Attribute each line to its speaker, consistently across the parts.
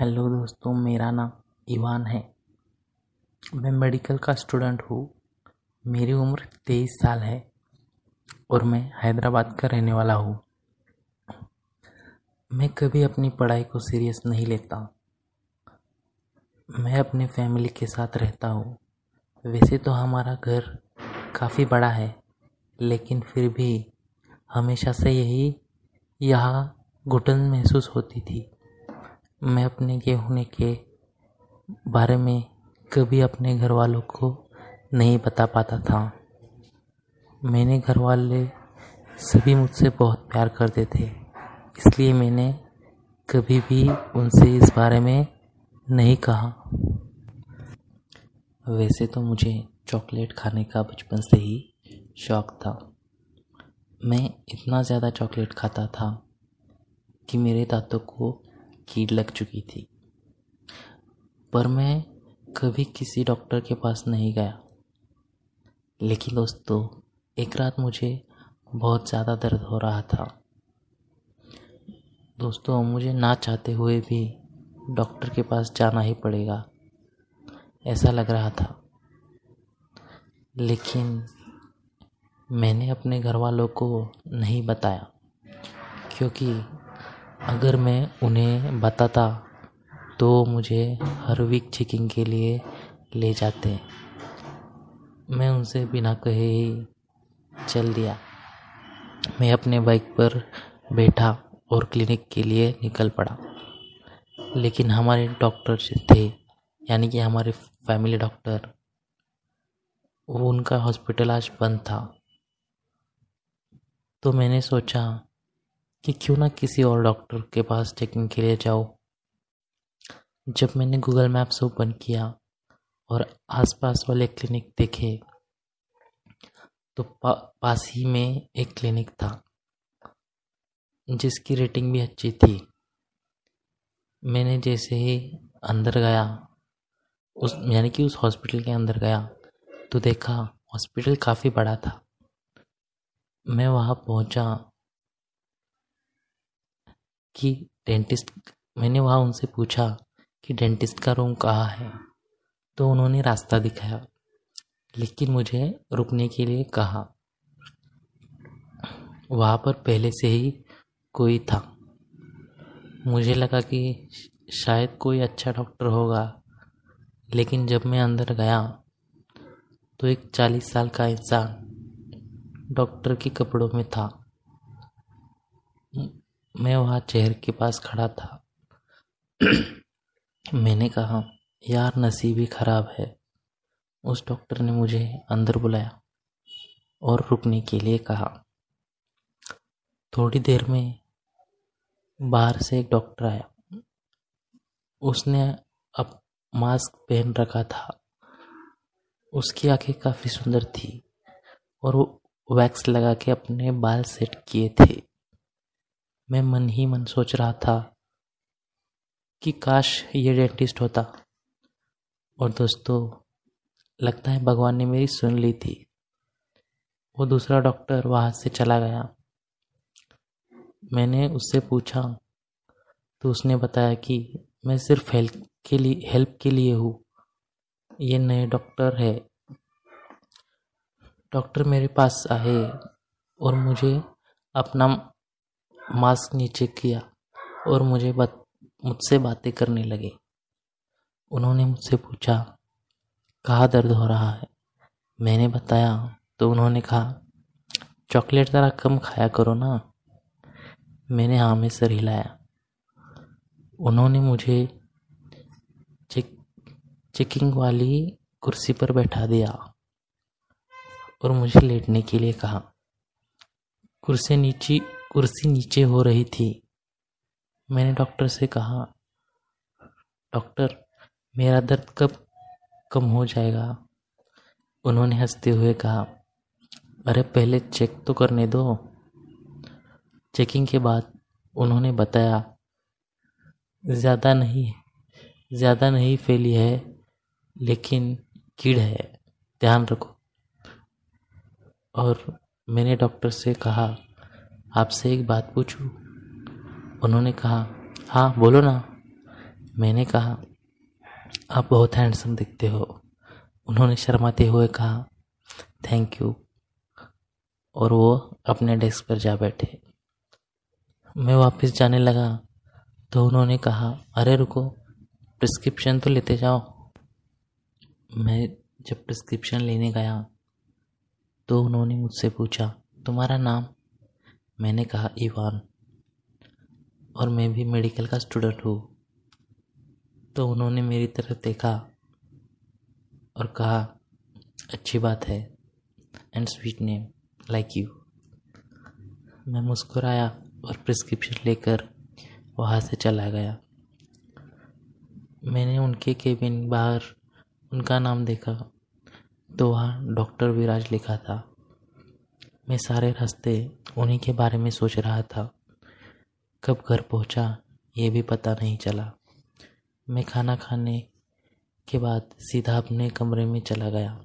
Speaker 1: Hello दोस्तों, मेरा नाम इवान है। मैं मेडिकल का स्टूडेंट हूँ। मेरी उम्र तेईस साल है और मैं हैदराबाद का रहने वाला हूँ। मैं कभी अपनी पढ़ाई को सीरियस नहीं लेता। मैं अपने फैमिली के साथ रहता हूँ। वैसे तो हमारा घर काफ़ी बड़ा है, लेकिन फिर भी हमेशा से यही यहाँ घुटन महसूस होती थी। मैं अपने के होने के बारे में कभी अपने घर वालों को नहीं बता पाता था। मैंने घर वाले सभी मुझसे बहुत प्यार करते थे, इसलिए मैंने कभी भी उनसे इस बारे में नहीं कहा। वैसे तो मुझे चॉकलेट खाने का बचपन से ही शौक था। मैं इतना ज़्यादा चॉकलेट खाता था कि मेरे दांतों को कीड़ लग चुकी थी। पर मैं कभी किसी डॉक्टर के पास नहीं गया। लेकिन दोस्तों, एक रात मुझे बहुत ज़्यादा दर्द हो रहा था। दोस्तों, मुझे ना चाहते हुए भी डॉक्टर के पास जाना ही पड़ेगा, ऐसा लग रहा था। लेकिन मैंने अपने घर वालों को नहीं बताया, क्योंकि अगर मैं उन्हें बताता तो मुझे हर वीक चेकिंग के लिए ले जाते। मैं उनसे बिना कहे ही चल दिया। मैं अपने बाइक पर बैठा और क्लिनिक के लिए निकल पड़ा। लेकिन हमारे डॉक्टर थे, यानी कि हमारे फैमिली डॉक्टर वो उनका हॉस्पिटल आज बंद था। तो मैंने सोचा कि क्यों ना किसी और डॉक्टर के पास चेकिंग के लिए जाओ। जब मैंने गूगल मैप्स ओपन किया और आसपास वाले क्लिनिक देखे तो पा, पास ही में एक क्लिनिक था जिसकी रेटिंग भी अच्छी थी। मैंने जैसे ही अंदर गया उस यानी कि उस हॉस्पिटल के अंदर गया तो देखा हॉस्पिटल काफ़ी बड़ा था। मैं वहाँ पहुँचा कि डेंटिस्ट, मैंने वहाँ उनसे पूछा कि डेंटिस्ट का रूम कहाँ है? तो उन्होंने रास्ता दिखाया, लेकिन मुझे रुकने के लिए कहा। वहाँ पर पहले से ही कोई था। मुझे लगा कि शायद कोई अच्छा डॉक्टर होगा, लेकिन जब मैं अंदर गया तो एक चालीस साल का इंसान डॉक्टर के कपड़ों में था। मैं वहाँ चेहर के पास खड़ा था। मैंने कहा, यार, नसीब ही ख़राब है। उस डॉक्टर ने मुझे अंदर बुलाया और रुकने के लिए कहा। थोड़ी देर में बाहर से एक डॉक्टर आया। उसने अब मास्क पहन रखा था। उसकी आँखें काफ़ी सुंदर थी और वो वैक्स लगा के अपने बाल सेट किए थे। मैं मन ही मन सोच रहा था कि काश ये डेंटिस्ट होता। और दोस्तों, लगता है भगवान ने मेरी सुन ली थी। वो दूसरा डॉक्टर वहाँ से चला गया। मैंने उससे पूछा तो उसने बताया कि मैं सिर्फ़ हेल्प के लिए, हेल्प के लिए हूँ। ये नए डॉक्टर है। डॉक्टर मेरे पास आए और मुझे अपना मास्क नीचे किया और मुझे बत, मुझसे बातें करने लगे। उन्होंने मुझसे पूछा, कहाँ दर्द हो रहा है? मैंने बताया तो उन्होंने कहा, चॉकलेट ज़रा कम खाया करो ना। मैंने हाँ में सर हिलाया। उन्होंने मुझे चेक, चेकिंग वाली कुर्सी पर बैठा दिया और मुझे लेटने के लिए कहा। कुर्सी नीचे कुर्सी नीचे हो रही थी। मैंने डॉक्टर से कहा, डॉक्टर, मेरा दर्द कब कम हो जाएगा? उन्होंने हँसते हुए कहा, अरे, पहले चेक तो करने दो। चेकिंग के बाद उन्होंने बताया, ज़्यादा नहीं ज़्यादा नहीं फैली है, लेकिन कीड़ है, ध्यान रखो। और मैंने डॉक्टर से कहा आपसे एक बात पूछूँ? उन्होंने कहा हाँ बोलो ना। मैंने कहा, आप बहुत हैंडसम दिखते हो। उन्होंने शर्माते हुए कहा, थैंक यू। और वो अपने डेस्क पर जा बैठे। मैं वापस जाने लगा तो उन्होंने कहा, अरे, रुको, प्रिस्क्रिप्शन तो लेते जाओ। मैं जब प्रिस्क्रिप्शन लेने गया तो उन्होंने मुझसे पूछा, तुम्हारा नाम? मैंने कहा इवान और मैं भी मेडिकल का स्टूडेंट हूँ। तो उन्होंने मेरी तरफ़ देखा और कहा, अच्छी बात है and sweet name like you मैं मुस्कुराया और प्रिस्क्रिप्शन लेकर वहाँ से चला गया। मैंने उनके केबिन बाहर उनका नाम देखा तो वहाँ डॉक्टर विराज लिखा था। मैं सारे रास्ते उन्हीं के बारे में सोच रहा था। कब घर पहुँचा, ये भी पता नहीं चला। मैं खाना खाने के बाद सीधा अपने कमरे में चला गया।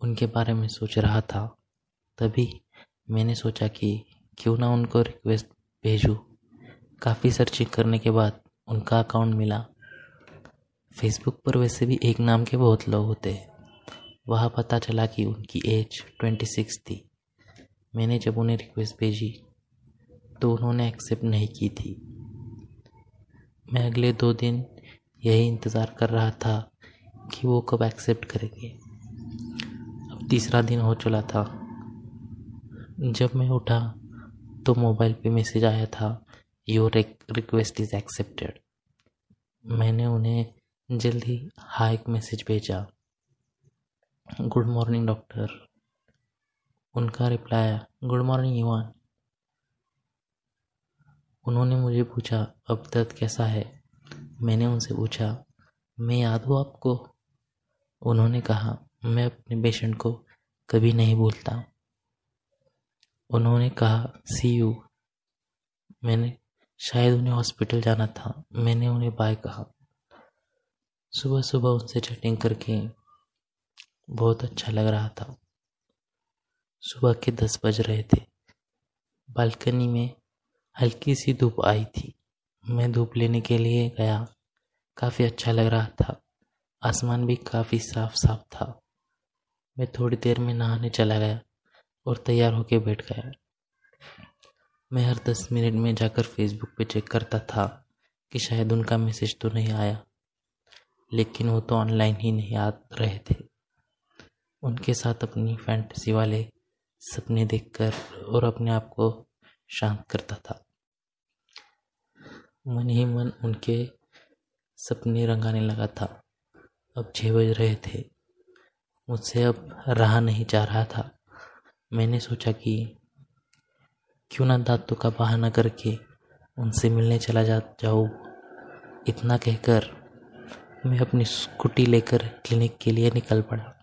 Speaker 1: उनके बारे में सोच रहा था। तभी मैंने सोचा कि क्यों ना उनको रिक्वेस्ट भेजूँ। काफ़ी सर्चिंग करने के बाद उनका अकाउंट मिला। फेसबुक पर वैसे भी एक नाम के बहुत लोग होते। हैं वहाँ पता चला कि उनकी एज ट्वेंटी सिक्स थी। मैंने जब उन्हें रिक्वेस्ट भेजी तो उन्होंने एक्सेप्ट नहीं की थी। मैं अगले दो दिन यही इंतज़ार कर रहा था कि वो कब एक्सेप्ट करेंगे। अब तीसरा दिन हो चला था। जब मैं उठा तो मोबाइल पे मैसेज आया था योर रिक्वेस्ट इज़ एक्सेप्टेड मैंने उन्हें जल्दी हाई मैसेज भेजा। गुड मॉर्निंग डॉक्टर उनका रिप्लाई आया गुड मॉर्निंग युवान उन्होंने मुझे पूछा, अब दर्द कैसा है? मैंने उनसे पूछा, मैं याद हूँ आपको? उन्होंने कहा, मैं अपने पेशेंट को कभी नहीं भूलता। उन्होंने कहा सी यू मैंने, शायद उन्हें हॉस्पिटल जाना था। मैंने उन्हें बाय कहा। सुबह सुबह उनसे चैटिंग करके बहुत अच्छा लग रहा था। सुबह के दस बज रहे थे। बालकनी में हल्की सी धूप आई थी। मैं धूप लेने के लिए गया। काफ़ी अच्छा लग रहा था। आसमान भी काफ़ी साफ़ साफ़ था। मैं थोड़ी देर में नहाने चला गया और तैयार होकर बैठ गया। मैं हर दस मिनट में जाकर फेसबुक पे चेक करता था कि शायद उनका मैसेज तो नहीं आया। लेकिन वो तो ऑनलाइन ही नहीं आ रहे थे। उनके साथ अपनी फैंटेसी वाले सपने देखकर और अपने आप को शांत करता था। मन ही मन उनके सपने रंगाने लगा था। अब छः बज रहे थे। मुझसे अब रहा नहीं जा रहा था। मैंने सोचा कि क्यों ना दांतों का बहाना करके उनसे मिलने चला जा, जाऊँ। इतना कहकर मैं अपनी स्कूटी लेकर क्लिनिक के लिए निकल पड़ा।